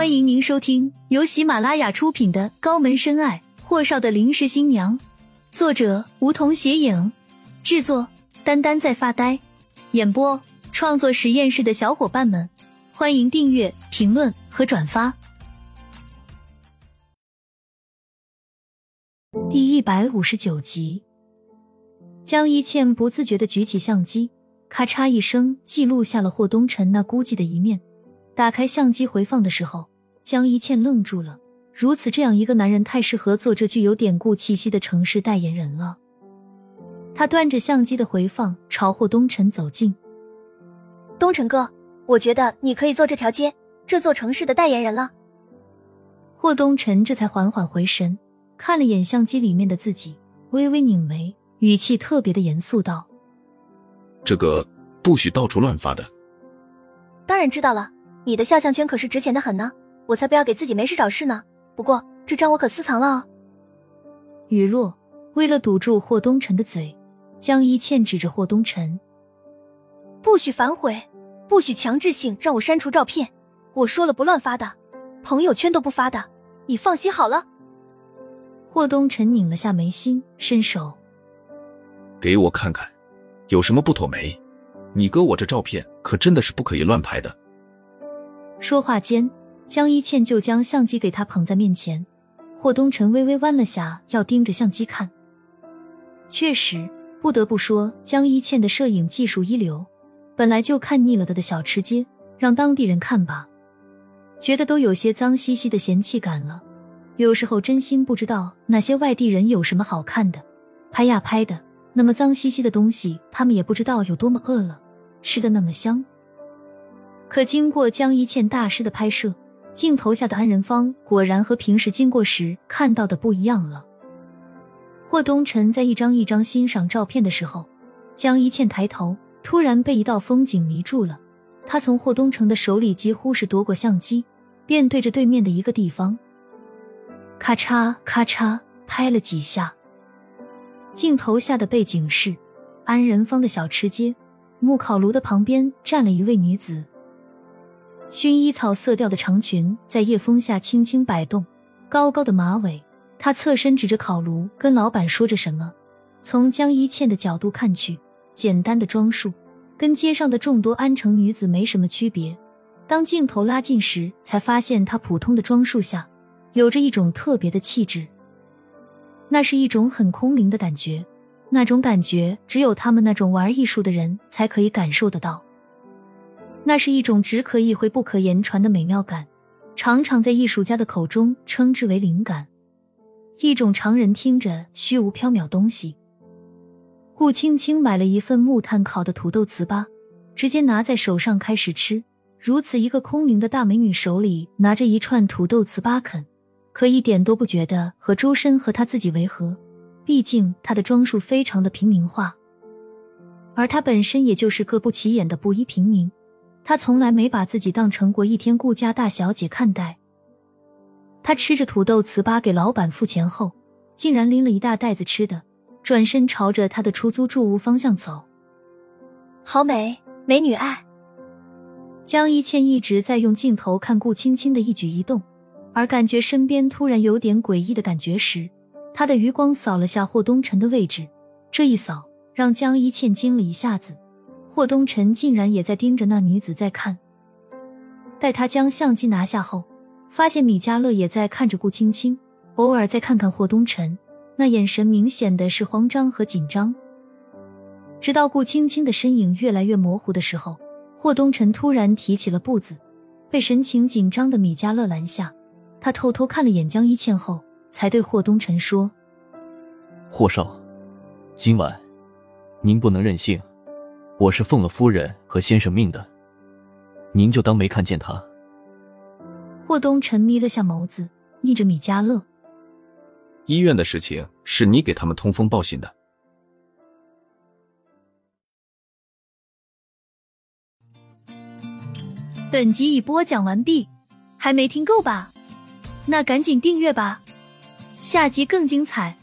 欢迎您收听由喜马拉雅出品的《高门深爱：霍少的临时新娘》，作者梧桐斜影，制作丹丹在发呆，演播创作实验室的小伙伴们，欢迎订阅、评论和转发。第一百五十九集，江一倩不自觉的举起相机，咔嚓一声记录下了霍东辰那孤寂的一面。打开相机回放的时候，江一倩愣住了。如此这样一个男人，太适合做这具有典故气息的城市代言人了。他端着相机的回放朝霍东辰走近：“东辰哥，我觉得你可以做这条街、这座城市的代言人了。”霍东辰这才缓缓回神，看了眼相机里面的自己，微微拧眉，语气特别的严肃道：“这个不许到处乱发的。”当然知道了。你的肖像权可是值钱的很呢，我才不要给自己没事找事呢。不过这张我可私藏了哦。雨落，为了堵住霍东辰的嘴，江一倩指着霍东辰：“不许反悔，不许强制性让我删除照片。我说了不乱发的，朋友圈都不发的，你放心好了。”霍东辰拧了下眉心，伸手：“给我看看，有什么不妥没？你哥我这照片可真的是不可以乱拍的。”说话间，江一倩就将相机给他捧在面前。霍东辰微微弯了下，要盯着相机看。确实，不得不说，江一倩的摄影技术一流。本来就看腻了的的小吃街，让当地人看吧，觉得都有些脏兮兮的嫌弃感了。有时候真心不知道那些外地人有什么好看的，拍呀拍的，那么脏兮兮的东西，他们也不知道有多么饿了，吃的那么香。可经过江一倩大师的拍摄，镜头下的安仁芳果然和平时经过时看到的不一样了。霍东辰在一张一张欣赏照片的时候，江一倩抬头，突然被一道风景迷住了。他从霍东辰的手里几乎是夺过相机，便对着对面的一个地方，咔嚓咔嚓拍了几下。镜头下的背景是安仁芳的小吃街，木烤炉的旁边站了一位女子。薰衣草色调的长裙在夜风下轻轻摆动，高高的马尾。她侧身指着烤炉，跟老板说着什么。从江一倩的角度看去，简单的装束跟街上的众多安城女子没什么区别。当镜头拉近时，才发现她普通的装束下有着一种特别的气质。那是一种很空灵的感觉，那种感觉只有他们那种玩艺术的人才可以感受得到。那是一种只可意会不可言传的美妙感，常常在艺术家的口中称之为灵感，一种常人听着虚无缥缈东西。顾青青买了一份木炭烤的土豆糍粑，直接拿在手上开始吃。如此一个空灵的大美女手里拿着一串土豆糍粑啃，可一点都不觉得和周深和她自己违和。毕竟她的装束非常的平民化，而她本身也就是个不起眼的布衣平民。他从来没把自己当成过一天顾家大小姐看待。他吃着土豆糍粑，给老板付钱后，竟然拎了一大袋子吃的，转身朝着他的出租住屋方向走。好美，美女爱。江一倩一直在用镜头看顾青青的一举一动，而感觉身边突然有点诡异的感觉时，她的余光扫了下霍东辰的位置，这一扫让江一倩惊了一下子。霍东辰竟然也在盯着那女子在看。待他将相机拿下后，发现米迦勒也在看着顾青青，偶尔再看看霍东辰，那眼神明显的是慌张和紧张。直到顾青青的身影越来越模糊的时候，霍东辰突然提起了步子，被神情紧张的米迦勒拦下。他偷偷看了眼江一倩后，才对霍东辰说：“霍少，今晚您不能任性。”我是奉了夫人和先生命的，您就当没看见他。霍东沉眯了下眸子，逆着米迦勒。医院的事情是你给他们通风报信的。本集已播讲完毕，还没听够吧？那赶紧订阅吧，下集更精彩。